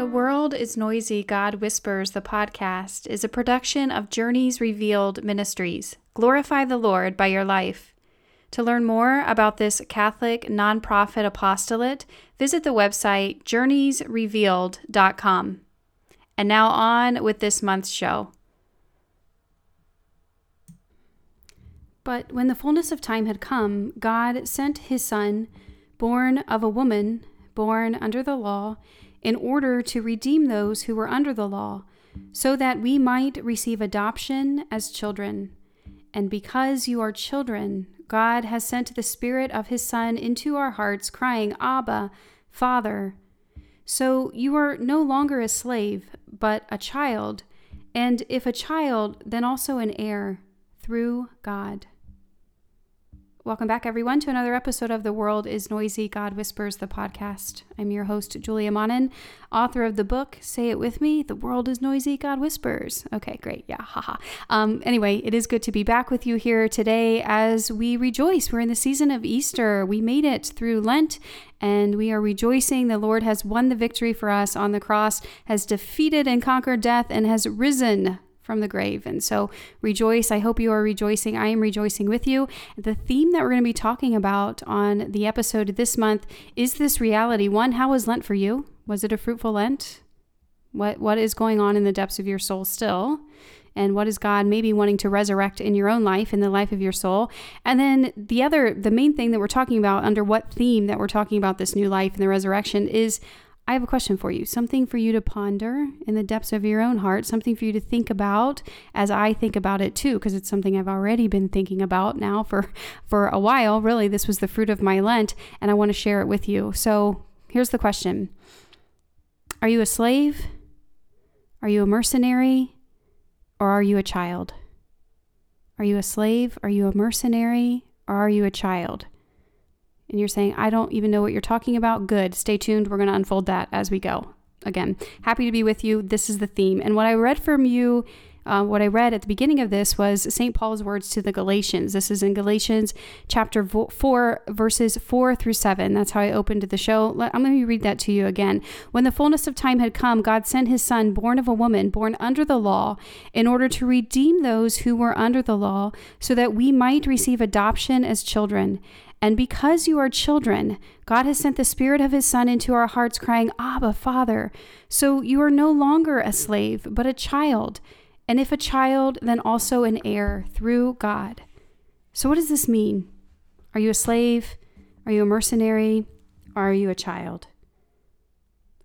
The World is Noisy, God Whispers, the podcast, is a production of Journeys Revealed Ministries. Glorify the Lord by your life. To learn more about this Catholic nonprofit apostolate, visit the website journeysrevealed.com. And now on with this month's show. But when the fullness of time had come, God sent his Son, born of a woman, born under the law, in order to redeem those who were under the law, so that we might receive adoption as children. And because you are children, God has sent the Spirit of His Son into our hearts, crying, Abba, Father. So you are no longer a slave, but a child, and if a child, then also an heir through God. Welcome back, everyone, to another episode of The World is Noisy, God Whispers, the podcast. I'm your host, Julia Monnin, author of the book, Say It With Me, The World is Noisy, God Whispers. Okay, great. Yeah, haha. Um, anyway, it is good to be back with you here today as we rejoice. We're in the season of Easter. We made it through Lent and we are rejoicing. The Lord has won the victory for us on the cross, has defeated and conquered death, and has risen from the grave. And so rejoice. I hope you are rejoicing. I am rejoicing with you. The theme that we're going to be talking about on the episode this month is this reality. One, how was Lent for you? Was it a fruitful Lent? What what is going on in the depths of your soul still? and what is God maybe wanting to resurrect in your own life, in the life of your soul. And then the other, the main thing that we're talking about under what theme that we're talking about this new life and the resurrection is I have a question for you, something for you to ponder in the depths of your own heart, something for you to think about as I think about it too, because it's something I've already been thinking about now for, for a while. Really, this was the fruit of my Lent, and I want to share it with you. So here's the question Are you a slave? Are you a mercenary? Or are you a child? Are you a slave? Are you a mercenary? Or are you a child? And you're saying, I don't even know what you're talking about, good. Stay tuned. We're going to unfold that as we go. Again, happy to be with you. This is the theme. And what I read from you, uh, what I read at the beginning of this was St. Paul's words to the Galatians. This is in Galatians chapter 4, verses 4 through 7. That's how I opened the show. I'm going to read that to you again. When the fullness of time had come, God sent his son, born of a woman, born under the law, in order to redeem those who were under the law, so that we might receive adoption as children. And because you are children, God has sent the Spirit of His Son into our hearts, crying, Abba, Father. So you are no longer a slave, but a child. And if a child, then also an heir through God. So what does this mean? Are you a slave? Are you a mercenary? Are you a child?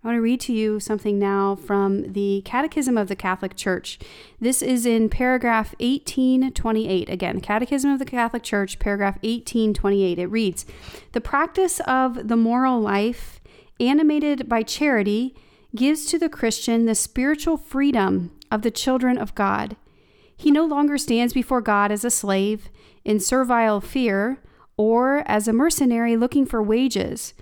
I want to read to you something now from the Catechism of the Catholic Church. This is in paragraph 1828. Again, Catechism of the Catholic Church, paragraph 1828. It reads The practice of the moral life, animated by charity, gives to the Christian the spiritual freedom of the children of God. He no longer stands before God as a slave, in servile fear, or as a mercenary looking for wages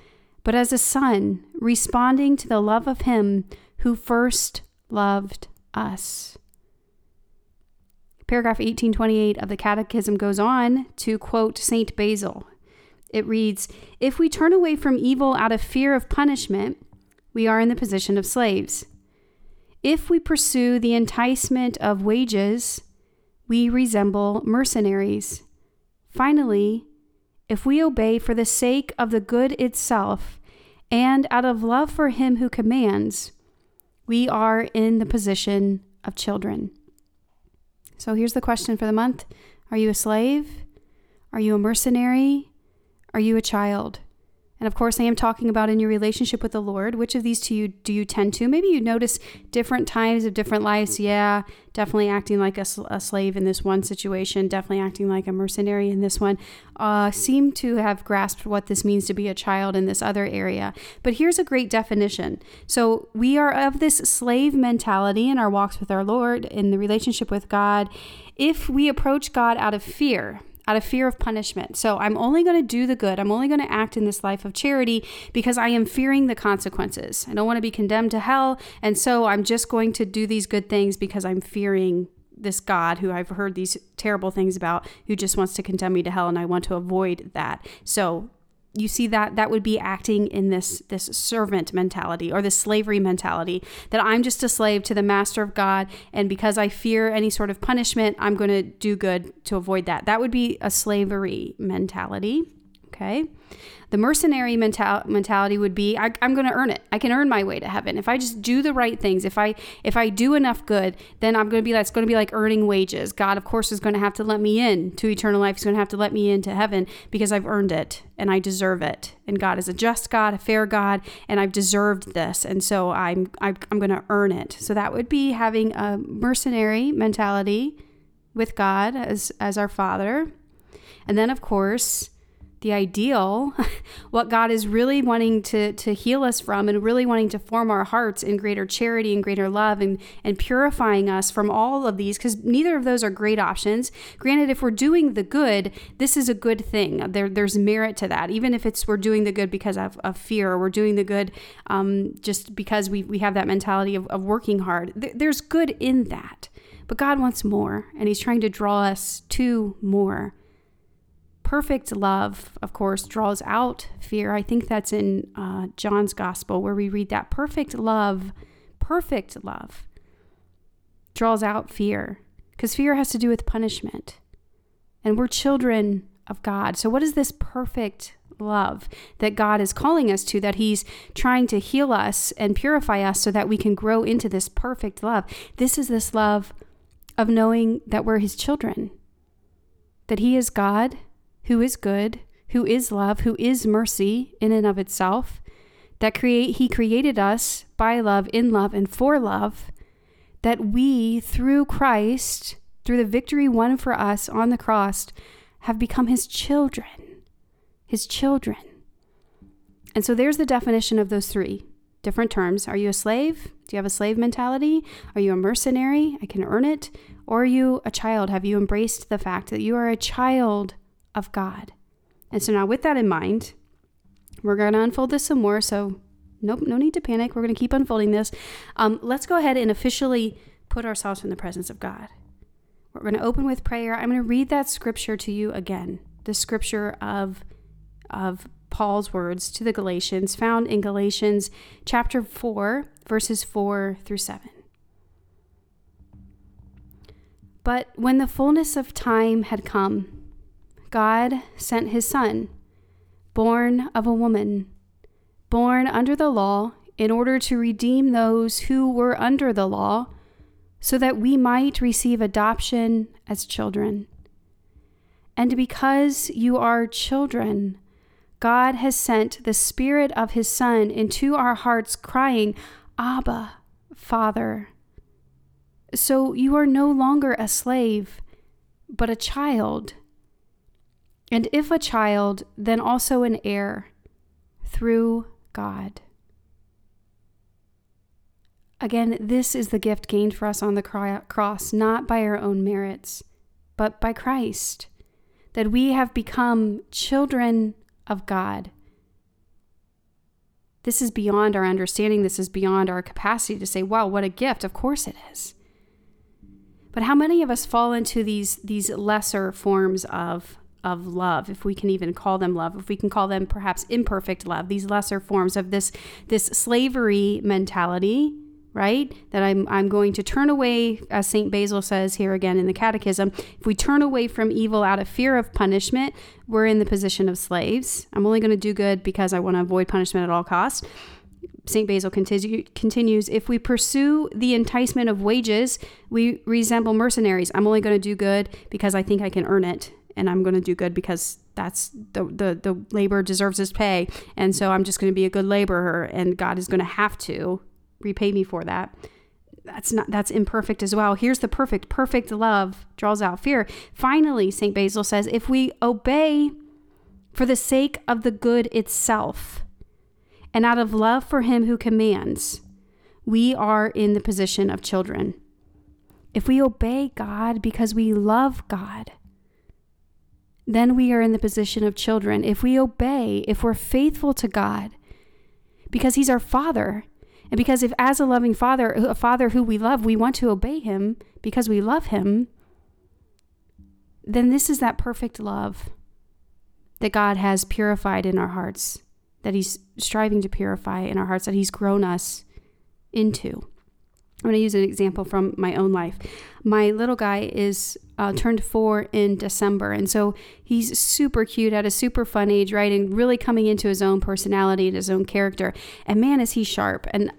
but as a son responding to the love of Him who first loved us. Paragraph 1828 of the Catechism goes on to quote St. Basil. It reads If we turn away from evil out of fear of punishment, we are in the position of slaves. If we pursue the enticement of wages, we resemble mercenaries. Finally, if we obey for the sake of the good itself and out of love for him who commands, we are in the position of children. So here's the question for the month Are you a slave? Are you a mercenary? Are you a child? And of course, I am talking about in your relationship with the Lord. Which of these two do you tend to? Maybe you notice different times of different lives. Yeah, definitely acting like a, a slave in this one situation, definitely acting like a mercenary in this one. Uh, seem to have grasped what this means to be a child in this other area. But here's a great definition. So we are of this slave mentality in our walks with our Lord, in the relationship with God, if we approach God out of fear out of fear of punishment. So I'm only going to do the good. I'm only going to act in this life of charity because I am fearing the consequences. I don't want to be condemned to hell. And so I'm just going to do these good things because I'm fearing this God who I've heard these terrible things about who just wants to condemn me to hell and I want to avoid that. So you see that that would be acting in this this servant mentality or this slavery mentality that I'm just a slave to the master of God and because I fear any sort of punishment I'm going to do good to avoid that. That would be a slavery mentality okay the mercenary mental- mentality would be I, am going to earn it. I can earn my way to heaven. If I just do the right things, if I if I do enough good, then I'm going to be it's going to be like earning wages. God, of course, is going to have to let me in to eternal life. He's going to have to let me into heaven because I've earned it and I deserve it. And God is a just God, a fair God, and I've deserved this, and so I'm, I'm going to earn it. So that would be having a mercenary mentality with God as as our Father, and then of course the ideal, what God is really wanting to, to heal us from and really wanting to form our hearts in greater charity and greater love and, and purifying us from all of these, because neither of those are great options. Granted, if we're doing the good, this is a good thing. There, there's merit to that. Even if it's we're doing the good because of, of fear or we're doing the good um, just because we, we have that mentality of, of working hard, there's good in that. But God wants more, and He's trying to draw us to more perfect love, of course, draws out fear. I think that's in uh, John's gospel where we read that perfect love, perfect love draws out fear because fear has to do with punishment. And we're children of God. So, what is this perfect love that God is calling us to, that He's trying to heal us and purify us so that we can grow into this perfect love? This is this love of knowing that we're His children, that He is God who is good, who is love, who is mercy in and of itself, that create he created us by love, in love, and for love, that we through Christ, through the victory won for us on the cross, have become his children. His children. And so there's the definition of those three different terms. Are you a slave? Do you have a slave mentality? Are you a mercenary? I can earn it. Or are you a child? Have you embraced the fact that you are a child of God. And so now, with that in mind, we're going to unfold this some more. So, nope, no need to panic. We're going to keep unfolding this. Um, let's go ahead and officially put ourselves in the presence of God. We're going to open with prayer. I'm going to read that scripture to you again. The scripture of of Paul's words to the Galatians, found in Galatians chapter 4, verses 4 through 7. But when the fullness of time had come, God sent his Son, born of a woman, born under the law, in order to redeem those who were under the law, so that we might receive adoption as children. And because you are children, God has sent the Spirit of His Son into our hearts, crying, Abba, Father. So you are no longer a slave, but a child. And if a child, then also an heir through God. Again, this is the gift gained for us on the cross, not by our own merits, but by Christ, that we have become children of God. This is beyond our understanding. This is beyond our capacity to say, wow, what a gift. Of course it is. But how many of us fall into these, these lesser forms of of love, if we can even call them love, if we can call them perhaps imperfect love, these lesser forms of this this slavery mentality, right? That I'm I'm going to turn away, as Saint Basil says here again in the Catechism. If we turn away from evil out of fear of punishment, we're in the position of slaves. I'm only going to do good because I want to avoid punishment at all costs. St. Basil continue, continues If we pursue the enticement of wages, we resemble mercenaries. I'm only going to do good because I think I can earn it and I'm going to do good because that's the, the the labor deserves its pay. And so I'm just going to be a good laborer and God is going to have to repay me for that. That's not that's imperfect as well. Here's the perfect perfect love draws out fear. Finally St Basil says if we obey for the sake of the good itself and out of love for him who commands we are in the position of children. If we obey God because we love God then we are in the position of children. If we obey, if we're faithful to God, because He's our Father, and because if as a loving Father, a Father who we love, we want to obey Him because we love Him, then this is that perfect love that God has purified in our hearts, that He's striving to purify in our hearts, that He's grown us into. I'm going to use an example from my own life. My little guy is uh, turned four in December, and so he's super cute at a super fun age, right? And really coming into his own personality and his own character. And man, is he sharp! And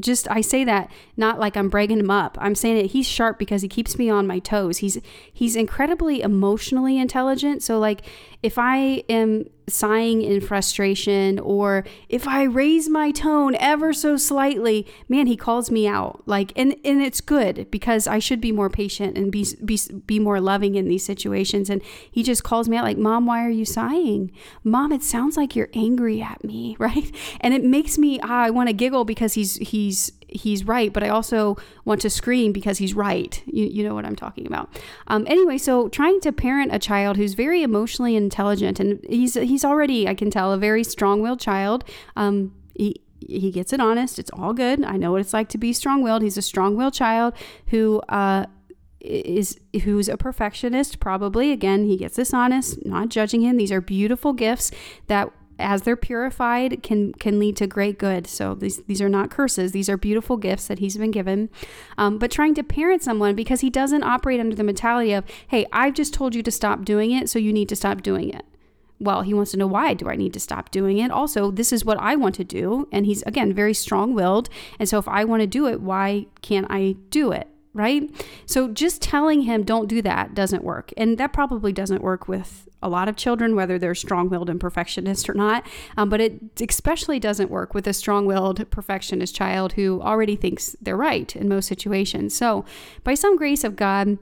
just I say that not like I'm bragging him up. I'm saying that he's sharp because he keeps me on my toes. He's he's incredibly emotionally intelligent. So like if I am sighing in frustration or if I raise my tone ever so slightly, man, he calls me out. Like and and it's good because I should be more patient and be be be more loving in these situations and he just calls me out like, "Mom, why are you sighing? Mom, it sounds like you're angry at me." Right? And it makes me ah, I want to giggle because he's he's he's right, but I also want to scream because he's right. You, you know what I'm talking about. Um, anyway, so trying to parent a child who's very emotionally intelligent, and he's he's already, I can tell, a very strong-willed child. Um, he, he gets it honest. It's all good. I know what it's like to be strong-willed. He's a strong-willed child who uh, is who's a perfectionist. Probably again, he gets this honest. Not judging him. These are beautiful gifts that as they're purified can can lead to great good. So these these are not curses. These are beautiful gifts that he's been given. Um, but trying to parent someone because he doesn't operate under the mentality of hey i've just told you to stop doing it so you need to stop doing it. Well he wants to know why do i need to stop doing it? Also this is what i want to do. And he's again very strong-willed. And so if i want to do it why can't i do it right? So just telling him don't do that doesn't work. And that probably doesn't work with a lot of children, whether they're strong willed and perfectionist or not. Um, but it especially doesn't work with a strong willed perfectionist child who already thinks they're right in most situations. So, by some grace of God,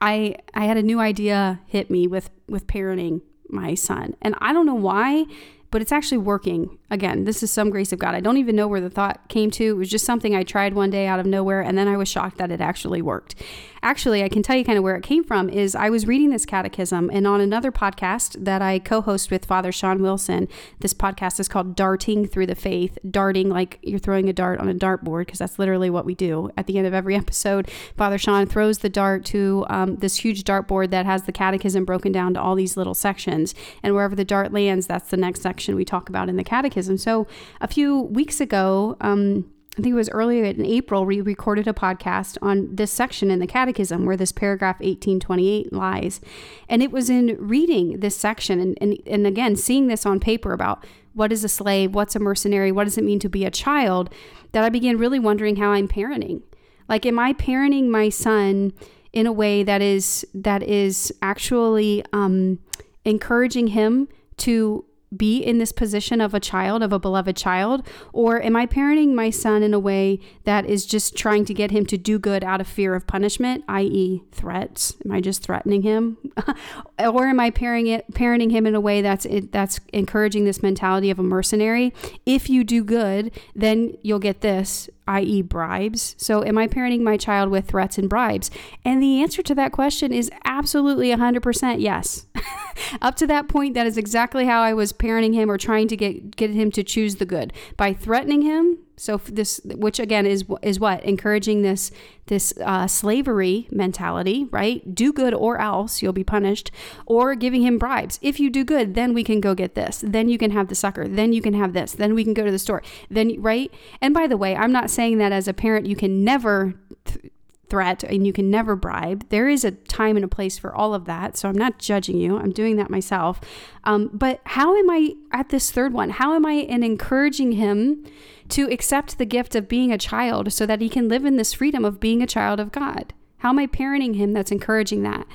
I, I had a new idea hit me with, with parenting my son. And I don't know why but it's actually working. Again, this is some grace of God. I don't even know where the thought came to. It was just something I tried one day out of nowhere, and then I was shocked that it actually worked. Actually, I can tell you kind of where it came from is I was reading this catechism, and on another podcast that I co-host with Father Sean Wilson, this podcast is called Darting Through the Faith. Darting like you're throwing a dart on a dartboard, because that's literally what we do. At the end of every episode, Father Sean throws the dart to um, this huge dartboard that has the catechism broken down to all these little sections, and wherever the dart lands, that's the next section we talk about in the catechism. So a few weeks ago, um, I think it was earlier in April, we recorded a podcast on this section in the Catechism where this paragraph 1828 lies. And it was in reading this section and, and, and again, seeing this on paper about what is a slave, what's a mercenary, what does it mean to be a child, that I began really wondering how I'm parenting. Like, am I parenting my son in a way that is that is actually um, encouraging him to be in this position of a child, of a beloved child? Or am I parenting my son in a way that is just trying to get him to do good out of fear of punishment, i.e., threats? Am I just threatening him? or am I parenting, it, parenting him in a way that's, that's encouraging this mentality of a mercenary? If you do good, then you'll get this i.e., bribes. So, am I parenting my child with threats and bribes? And the answer to that question is absolutely 100% yes. Up to that point, that is exactly how I was parenting him or trying to get, get him to choose the good by threatening him so this, which again is is what encouraging this this uh, slavery mentality, right? Do good or else you'll be punished, or giving him bribes. If you do good, then we can go get this. Then you can have the sucker. Then you can have this. Then we can go to the store. Then right. And by the way, I'm not saying that as a parent you can never. Th- threat and you can never bribe. There is a time and a place for all of that. So I'm not judging you. I'm doing that myself. Um, but how am I at this third one? How am I in encouraging him to accept the gift of being a child so that he can live in this freedom of being a child of God? How am I parenting him that's encouraging that?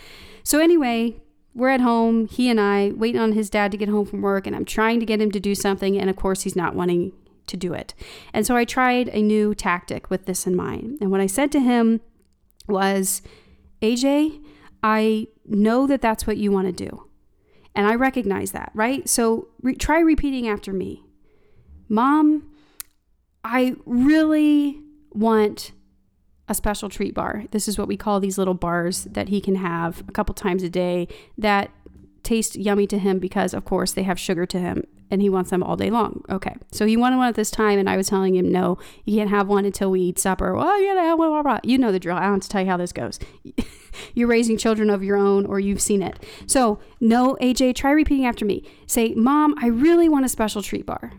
So, anyway, we're at home, he and I, waiting on his dad to get home from work, and I'm trying to get him to do something. And of course, he's not wanting to do it. And so I tried a new tactic with this in mind. And what I said to him was, AJ, I know that that's what you want to do. And I recognize that, right? So re- try repeating after me. Mom, I really want a special treat bar. This is what we call these little bars that he can have a couple times a day that taste yummy to him because, of course, they have sugar to him and he wants them all day long. Okay. So he wanted one at this time, and I was telling him, no, you can't have one until we eat supper. Well, you one. Blah, blah. You know the drill. I don't have to tell you how this goes. You're raising children of your own, or you've seen it. So, no, AJ, try repeating after me. Say, Mom, I really want a special treat bar.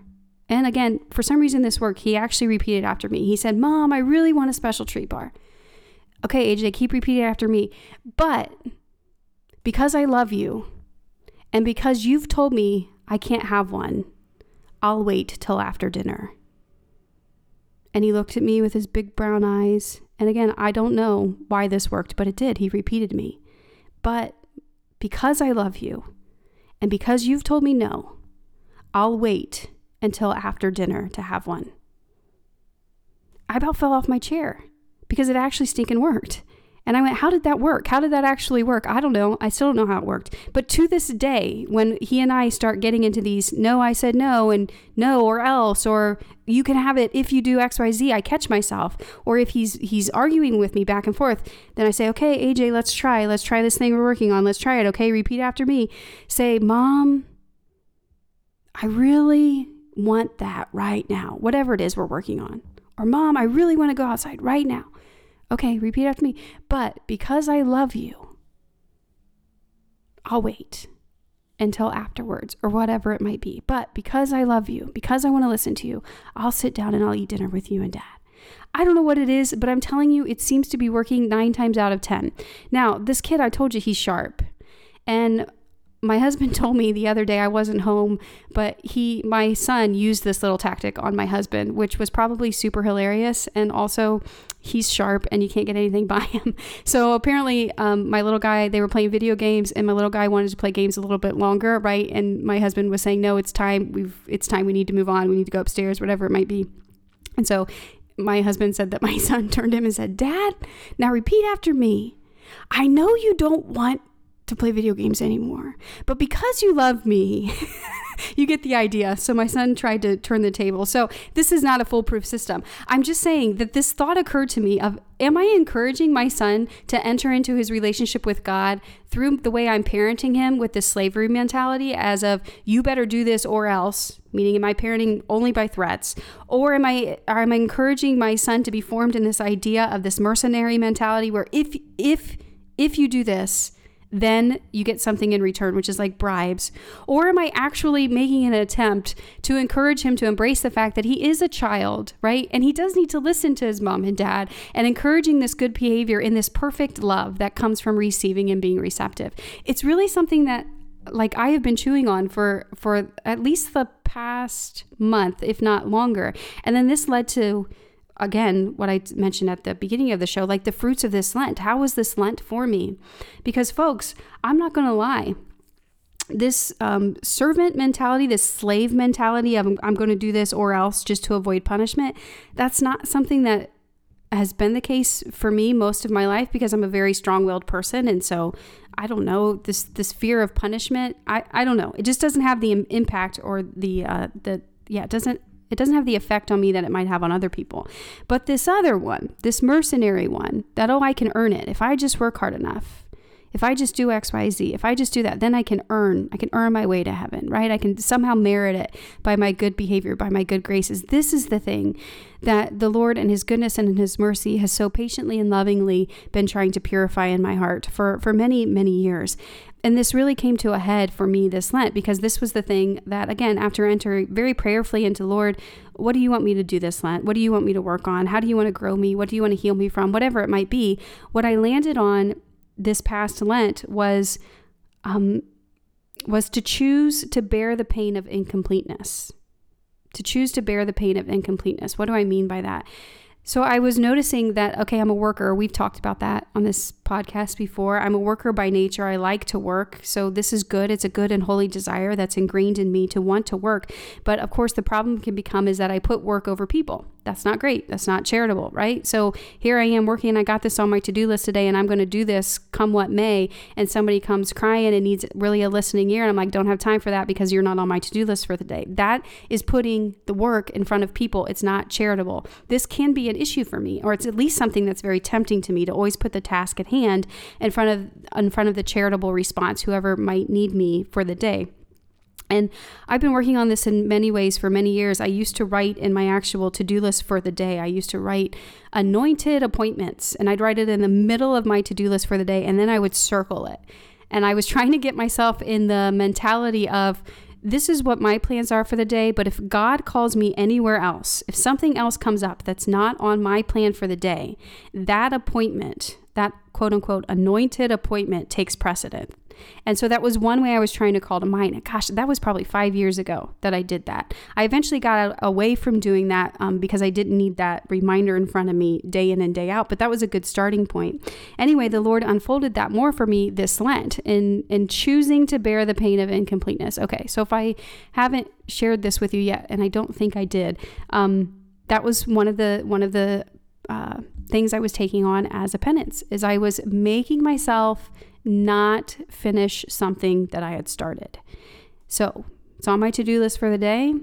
And again, for some reason, this worked. He actually repeated after me. He said, Mom, I really want a special treat bar. Okay, AJ, keep repeating after me. But because I love you, and because you've told me I can't have one. I'll wait till after dinner. And he looked at me with his big brown eyes. And again, I don't know why this worked, but it did. He repeated me. But because I love you, and because you've told me no, I'll wait until after dinner to have one. I about fell off my chair because it actually stinking worked. And I went, How did that work? How did that actually work? I don't know. I still don't know how it worked. But to this day, when he and I start getting into these, no, I said no, and no, or else, or you can have it if you do XYZ, I catch myself. Or if he's he's arguing with me back and forth, then I say, Okay, AJ, let's try. Let's try this thing we're working on. Let's try it. Okay, repeat after me. Say, Mom, I really want that right now. Whatever it is we're working on. Or mom, I really want to go outside right now. Okay, repeat after me. But because I love you, I'll wait until afterwards or whatever it might be. But because I love you, because I want to listen to you, I'll sit down and I'll eat dinner with you and dad. I don't know what it is, but I'm telling you, it seems to be working nine times out of 10. Now, this kid, I told you he's sharp. And my husband told me the other day I wasn't home, but he, my son, used this little tactic on my husband, which was probably super hilarious. And also, he's sharp and you can't get anything by him. So apparently, um, my little guy, they were playing video games, and my little guy wanted to play games a little bit longer, right? And my husband was saying, "No, it's time. We've, it's time. We need to move on. We need to go upstairs, whatever it might be." And so, my husband said that my son turned him and said, "Dad, now repeat after me. I know you don't want." To play video games anymore. But because you love me, you get the idea. So my son tried to turn the table. So this is not a foolproof system. I'm just saying that this thought occurred to me of am I encouraging my son to enter into his relationship with God through the way I'm parenting him with this slavery mentality as of you better do this or else, meaning am I parenting only by threats or am I or am I encouraging my son to be formed in this idea of this mercenary mentality where if if if you do this, then you get something in return, which is like bribes? Or am I actually making an attempt to encourage him to embrace the fact that he is a child, right? And he does need to listen to his mom and dad and encouraging this good behavior in this perfect love that comes from receiving and being receptive. It's really something that like I have been chewing on for for at least the past month, if not longer. And then this led to again, what I mentioned at the beginning of the show, like the fruits of this Lent. How was this Lent for me? Because, folks, I'm not going to lie. This um, servant mentality, this slave mentality of I'm going to do this or else just to avoid punishment, that's not something that has been the case for me most of my life because I'm a very strong-willed person and so I don't know this this fear of punishment I, I don't know it just doesn't have the impact or the uh, the yeah it doesn't it doesn't have the effect on me that it might have on other people. But this other one, this mercenary one, that, oh, I can earn it if I just work hard enough. If I just do X, Y, Z, if I just do that, then I can earn, I can earn my way to heaven, right? I can somehow merit it by my good behavior, by my good graces. This is the thing that the Lord and His goodness and in His mercy has so patiently and lovingly been trying to purify in my heart for, for many, many years. And this really came to a head for me this Lent because this was the thing that, again, after entering very prayerfully into Lord, what do you want me to do this Lent? What do you want me to work on? How do you want to grow me? What do you want to heal me from? Whatever it might be. What I landed on this past Lent was um, was to choose to bear the pain of incompleteness. To choose to bear the pain of incompleteness. What do I mean by that? So I was noticing that, okay, I'm a worker. We've talked about that on this podcast before. I'm a worker by nature. I like to work. So this is good. It's a good and holy desire that's ingrained in me to want to work. But of course, the problem can become is that I put work over people. That's not great. That's not charitable, right? So here I am working. I got this on my to do list today and I'm going to do this come what may. And somebody comes crying and needs really a listening ear. And I'm like, don't have time for that because you're not on my to do list for the day. That is putting the work in front of people. It's not charitable. This can be issue for me, or it's at least something that's very tempting to me to always put the task at hand in front of in front of the charitable response, whoever might need me for the day. And I've been working on this in many ways for many years. I used to write in my actual to do list for the day, I used to write anointed appointments, and I'd write it in the middle of my to do list for the day, and then I would circle it. And I was trying to get myself in the mentality of, this is what my plans are for the day, but if God calls me anywhere else, if something else comes up that's not on my plan for the day, that appointment, that quote unquote anointed appointment takes precedent. And so that was one way I was trying to call to mind. And gosh, that was probably five years ago that I did that. I eventually got away from doing that um, because I didn't need that reminder in front of me day in and day out. But that was a good starting point. Anyway, the Lord unfolded that more for me this Lent in in choosing to bear the pain of incompleteness. Okay, so if I haven't shared this with you yet, and I don't think I did, um, that was one of the one of the uh, things I was taking on as a penance is I was making myself not finish something that I had started. So it's on my to do list for the day.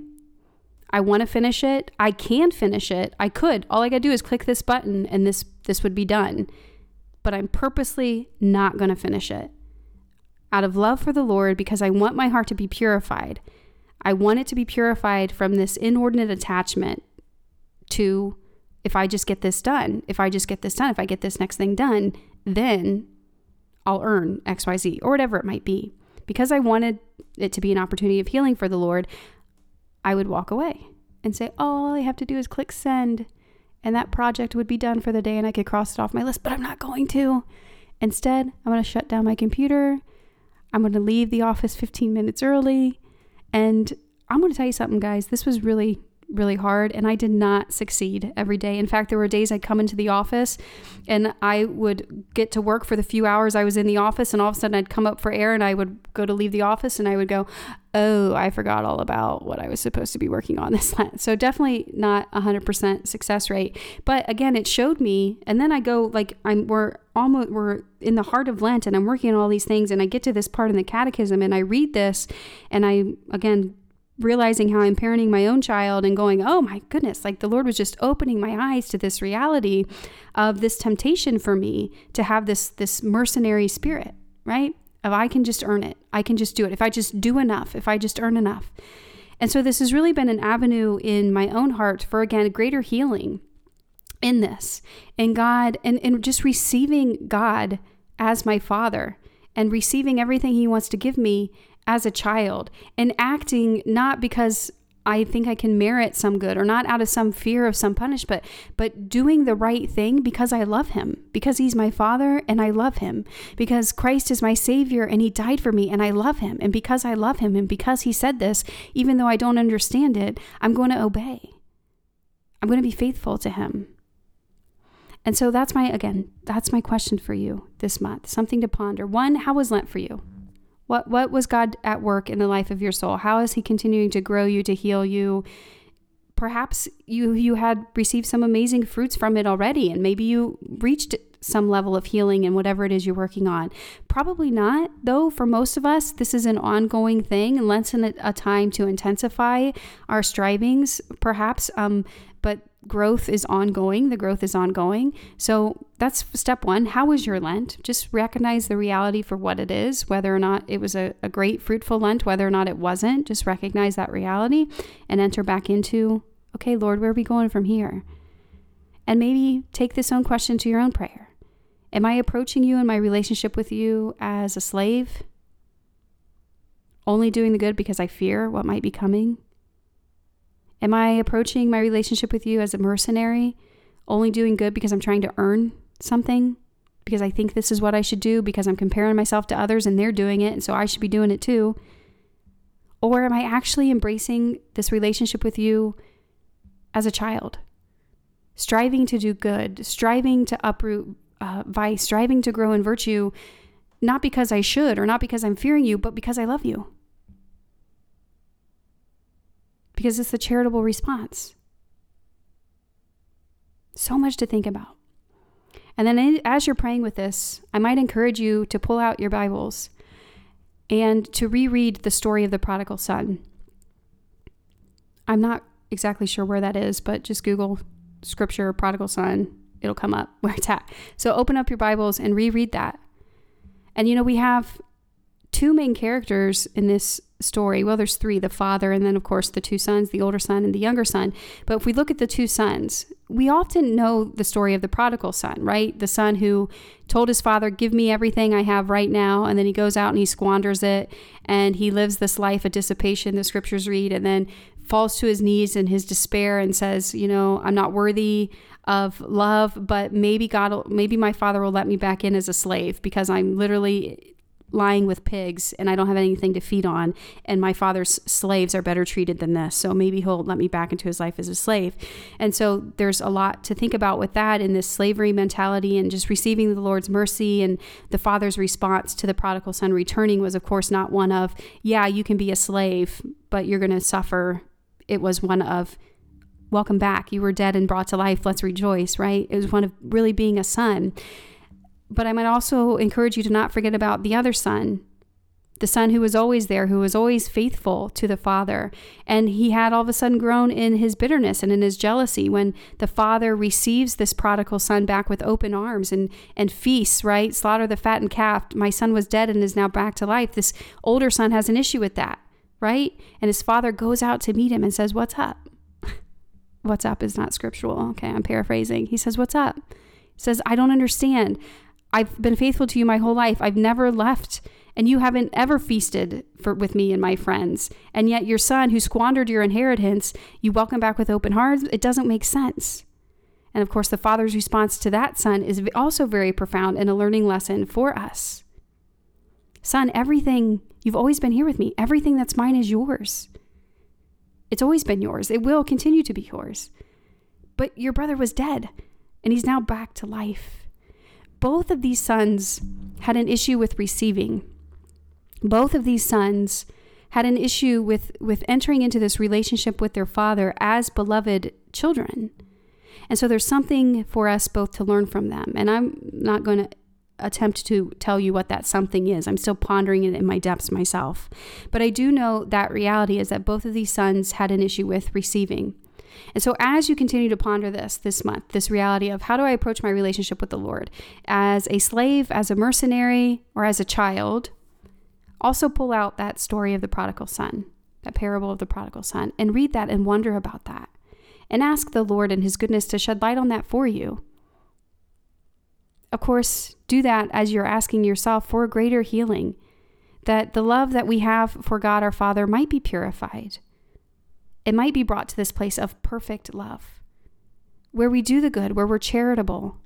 I want to finish it. I can finish it. I could. All I got to do is click this button and this this would be done. But I'm purposely not going to finish it. Out of love for the Lord because I want my heart to be purified. I want it to be purified from this inordinate attachment to if I just get this done, if I just get this done, if I get this next thing done, then I'll earn XYZ or whatever it might be. Because I wanted it to be an opportunity of healing for the Lord, I would walk away and say, oh, all I have to do is click send, and that project would be done for the day and I could cross it off my list, but I'm not going to. Instead, I'm going to shut down my computer. I'm going to leave the office 15 minutes early. And I'm going to tell you something, guys. This was really really hard and I did not succeed every day. In fact, there were days I'd come into the office and I would get to work for the few hours I was in the office and all of a sudden I'd come up for air and I would go to leave the office and I would go, "Oh, I forgot all about what I was supposed to be working on this last." So definitely not 100% success rate. But again, it showed me and then I go like I'm we're almost we're in the heart of Lent and I'm working on all these things and I get to this part in the catechism and I read this and I again realizing how I'm parenting my own child and going, oh my goodness, like the Lord was just opening my eyes to this reality of this temptation for me to have this this mercenary spirit, right? Of I can just earn it. I can just do it. If I just do enough, if I just earn enough. And so this has really been an avenue in my own heart for again greater healing in this. And God and, and just receiving God as my father and receiving everything he wants to give me as a child and acting not because I think I can merit some good or not out of some fear of some punishment, but but doing the right thing because I love him, because he's my father and I love him, because Christ is my savior and he died for me and I love him. And because I love him and because he said this, even though I don't understand it, I'm going to obey. I'm going to be faithful to him. And so that's my, again, that's my question for you this month. Something to ponder. One, how was Lent for you? What what was God at work in the life of your soul? How is he continuing to grow you, to heal you? Perhaps you you had received some amazing fruits from it already and maybe you reached some level of healing in whatever it is you're working on. Probably not, though, for most of us, this is an ongoing thing and lends a, a time to intensify our strivings, perhaps. Um, but growth is ongoing. The growth is ongoing. So that's step one. How was your Lent? Just recognize the reality for what it is, whether or not it was a, a great, fruitful Lent, whether or not it wasn't. Just recognize that reality and enter back into, okay, Lord, where are we going from here? And maybe take this own question to your own prayer. Am I approaching you in my relationship with you as a slave? Only doing the good because I fear what might be coming? Am I approaching my relationship with you as a mercenary, only doing good because I'm trying to earn something? Because I think this is what I should do, because I'm comparing myself to others and they're doing it, and so I should be doing it too? Or am I actually embracing this relationship with you as a child? Striving to do good, striving to uproot uh, vice, striving to grow in virtue, not because I should or not because I'm fearing you, but because I love you because it's the charitable response. So much to think about. And then as you're praying with this, I might encourage you to pull out your Bibles and to reread the story of the prodigal son. I'm not exactly sure where that is, but just Google scripture prodigal son. It'll come up where it's at. So open up your Bibles and reread that. And you know, we have two main characters in this story, well, there's three the father, and then, of course, the two sons, the older son and the younger son. But if we look at the two sons, we often know the story of the prodigal son, right? The son who told his father, Give me everything I have right now. And then he goes out and he squanders it and he lives this life of dissipation, the scriptures read, and then falls to his knees in his despair and says, You know, I'm not worthy of love, but maybe God, will, maybe my father will let me back in as a slave because I'm literally lying with pigs and I don't have anything to feed on, and my father's slaves are better treated than this. So maybe he'll let me back into his life as a slave. And so there's a lot to think about with that in this slavery mentality and just receiving the Lord's mercy. And the father's response to the prodigal son returning was, of course, not one of, yeah, you can be a slave, but you're going to suffer. It was one of, welcome back. You were dead and brought to life. Let's rejoice, right? It was one of really being a son. But I might also encourage you to not forget about the other son, the son who was always there, who was always faithful to the father. And he had all of a sudden grown in his bitterness and in his jealousy when the father receives this prodigal son back with open arms and, and feasts, right? Slaughter the fattened calf. My son was dead and is now back to life. This older son has an issue with that, right? And his father goes out to meet him and says, What's up? What's up is not scriptural. Okay, I'm paraphrasing. He says, What's up? He says, I don't understand. I've been faithful to you my whole life. I've never left, and you haven't ever feasted for, with me and my friends. And yet, your son, who squandered your inheritance, you welcome back with open hearts. It doesn't make sense. And of course, the father's response to that son is also very profound and a learning lesson for us. Son, everything, you've always been here with me. Everything that's mine is yours. It's always been yours. It will continue to be yours. But your brother was dead, and he's now back to life both of these sons had an issue with receiving. Both of these sons had an issue with, with entering into this relationship with their father as beloved children. And so there's something for us both to learn from them. And I'm not going to attempt to tell you what that something is. I'm still pondering it in my depths myself. But I do know that reality is that both of these sons had an issue with receiving. And so, as you continue to ponder this this month, this reality of how do I approach my relationship with the Lord as a slave, as a mercenary, or as a child, also pull out that story of the prodigal son, that parable of the prodigal son, and read that and wonder about that. And ask the Lord and His goodness to shed light on that for you. Of course, do that as you're asking yourself for greater healing, that the love that we have for God our Father might be purified it might be brought to this place of perfect love, where we do the good, where we're charitable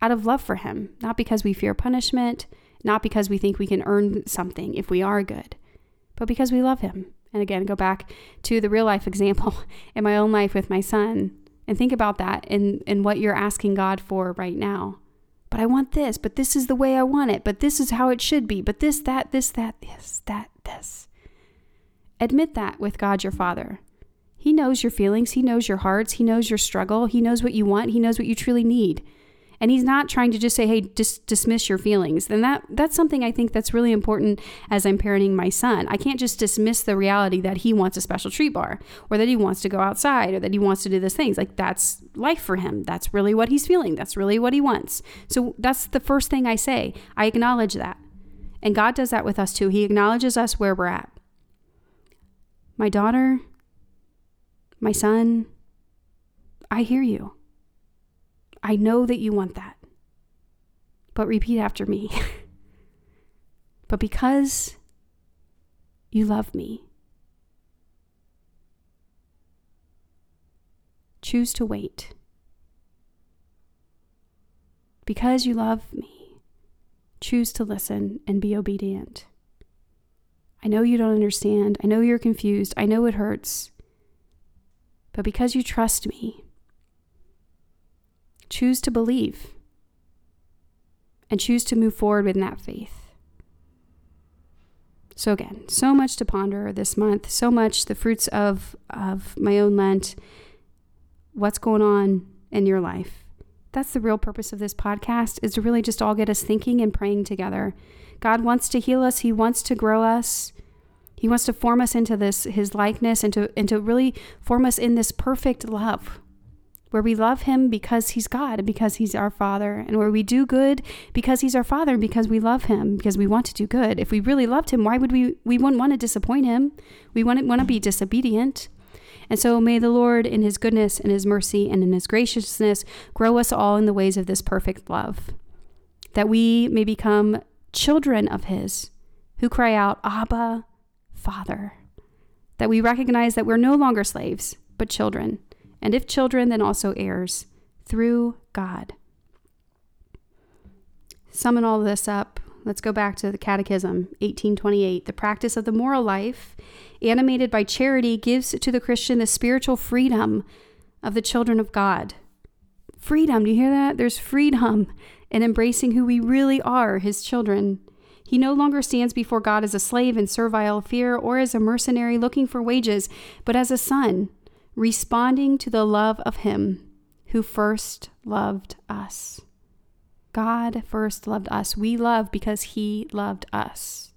out of love for Him, not because we fear punishment, not because we think we can earn something if we are good, but because we love Him. And again, go back to the real life example in my own life with my son and think about that and, in what you're asking God for right now. But I want this, but this is the way I want it, but this is how it should be, but this, that, this, that, this, that, this. Admit that with God your Father he knows your feelings, He knows your hearts, He knows your struggle, He knows what you want, He knows what you truly need. And he's not trying to just say, "Hey, dis- dismiss your feelings." Then that that's something I think that's really important as I'm parenting my son. I can't just dismiss the reality that he wants a special treat bar, or that he wants to go outside, or that he wants to do these things. Like that's life for him. That's really what he's feeling. That's really what he wants. So that's the first thing I say. I acknowledge that, and God does that with us too. He acknowledges us where we're at. My daughter, my son, I hear you. I know that you want that. But repeat after me. but because you love me, choose to wait. Because you love me, choose to listen and be obedient. I know you don't understand. I know you're confused. I know it hurts. But because you trust me, choose to believe and choose to move forward in that faith. So, again, so much to ponder this month, so much the fruits of, of my own Lent, what's going on in your life. That's the real purpose of this podcast is to really just all get us thinking and praying together. God wants to heal us, He wants to grow us. He wants to form us into this his likeness and to and to really form us in this perfect love where we love him because he's God and because he's our father, and where we do good because he's our father and because we love him, because we want to do good. If we really loved him, why would we we wouldn't want to disappoint him? We wouldn't want to be disobedient. And so may the Lord in his goodness and his mercy and in his graciousness grow us all in the ways of this perfect love. That we may become children of his who cry out, Abba, Father. That we recognize that we're no longer slaves, but children and if children, then also heirs, through God. Summing all this up, let's go back to the Catechism, 1828. The practice of the moral life, animated by charity, gives to the Christian the spiritual freedom of the children of God. Freedom, do you hear that? There's freedom in embracing who we really are, his children. He no longer stands before God as a slave in servile fear or as a mercenary looking for wages, but as a son responding to the love of Him who first loved us. God first loved us. We love because He loved us.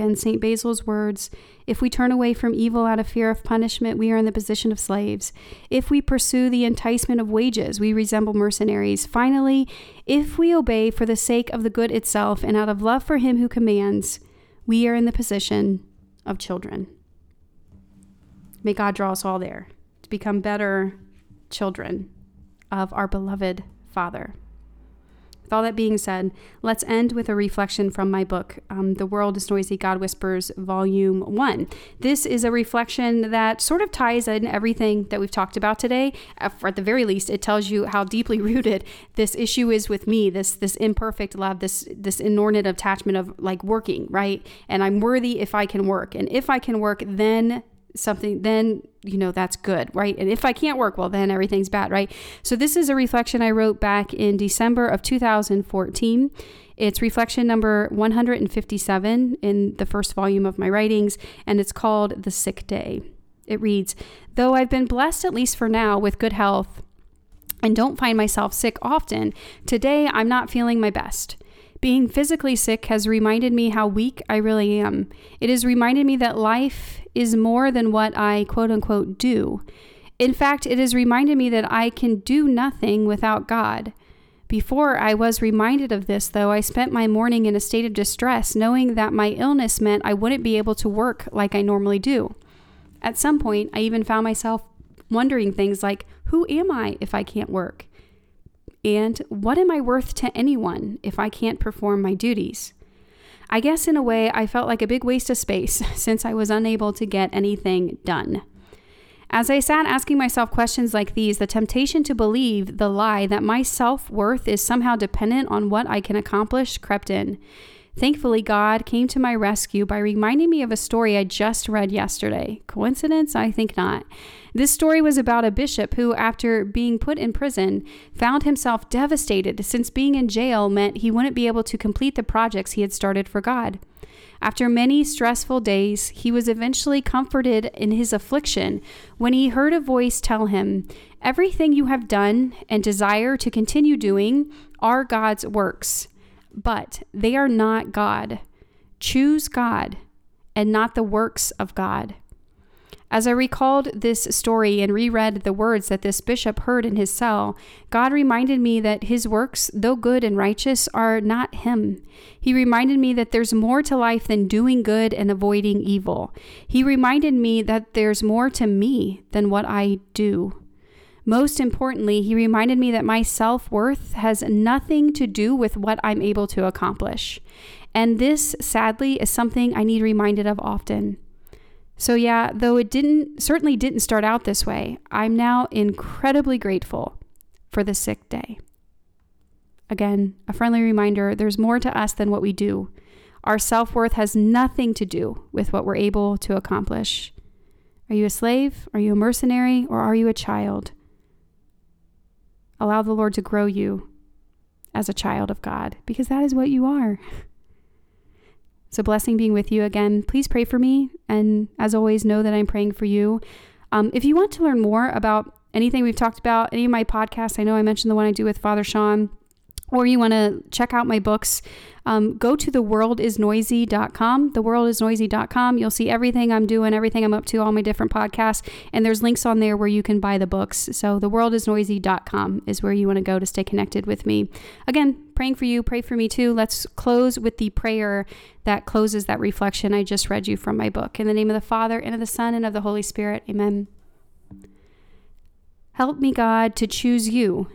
Again, St. Basil's words If we turn away from evil out of fear of punishment, we are in the position of slaves. If we pursue the enticement of wages, we resemble mercenaries. Finally, if we obey for the sake of the good itself and out of love for Him who commands, we are in the position of children. May God draw us all there to become better children of our beloved Father. With all that being said, let's end with a reflection from my book, um, The World is Noisy, God Whispers, Volume 1. This is a reflection that sort of ties in everything that we've talked about today. At the very least, it tells you how deeply rooted this issue is with me, this this imperfect love, this this inordinate attachment of like working, right? And I'm worthy if I can work. And if I can work, then something then you know that's good right? And if i can't work well then everything's bad right? So this is a reflection i wrote back in december of 2014 it's reflection number 157 in the first volume of my writings and it's called the sick day. It reads though i've been blessed at least for now with good health and don't find myself sick often today i'm not feeling my best. Being physically sick has reminded me how weak I really am. It has reminded me that life is more than what I quote unquote do. In fact, it has reminded me that I can do nothing without God. Before I was reminded of this, though, I spent my morning in a state of distress, knowing that my illness meant I wouldn't be able to work like I normally do. At some point, I even found myself wondering things like, Who am I if I can't work? And what am I worth to anyone if I can't perform my duties? I guess in a way, I felt like a big waste of space since I was unable to get anything done. As I sat asking myself questions like these, the temptation to believe the lie that my self worth is somehow dependent on what I can accomplish crept in. Thankfully, God came to my rescue by reminding me of a story I just read yesterday. Coincidence? I think not. This story was about a bishop who, after being put in prison, found himself devastated since being in jail meant he wouldn't be able to complete the projects he had started for God. After many stressful days, he was eventually comforted in his affliction when he heard a voice tell him, Everything you have done and desire to continue doing are God's works, but they are not God. Choose God and not the works of God. As I recalled this story and reread the words that this bishop heard in his cell, God reminded me that his works, though good and righteous, are not him. He reminded me that there's more to life than doing good and avoiding evil. He reminded me that there's more to me than what I do. Most importantly, he reminded me that my self worth has nothing to do with what I'm able to accomplish. And this, sadly, is something I need reminded of often. So, yeah, though it didn't certainly didn't start out this way, I'm now incredibly grateful for the sick day. Again, a friendly reminder there's more to us than what we do. Our self worth has nothing to do with what we're able to accomplish. Are you a slave? Are you a mercenary? Or are you a child? Allow the Lord to grow you as a child of God because that is what you are. So, blessing being with you again. Please pray for me. And as always, know that I'm praying for you. Um, if you want to learn more about anything we've talked about, any of my podcasts, I know I mentioned the one I do with Father Sean, or you want to check out my books, um, go to theworldisnoisy.com. Theworldisnoisy.com. You'll see everything I'm doing, everything I'm up to, all my different podcasts, and there's links on there where you can buy the books. So theworldisnoisy.com is where you want to go to stay connected with me. Again, praying for you, pray for me too. Let's close with the prayer that closes that reflection I just read you from my book. In the name of the Father, and of the Son, and of the Holy Spirit. Amen. Help me, God, to choose you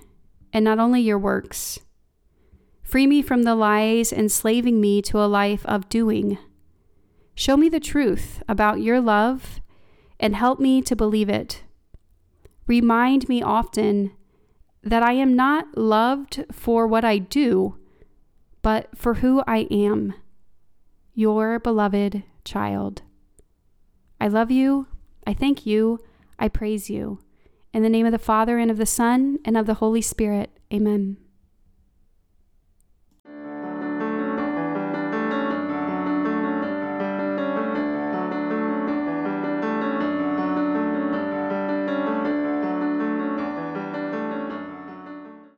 and not only your works Free me from the lies enslaving me to a life of doing. Show me the truth about your love and help me to believe it. Remind me often that I am not loved for what I do, but for who I am, your beloved child. I love you. I thank you. I praise you. In the name of the Father, and of the Son, and of the Holy Spirit. Amen.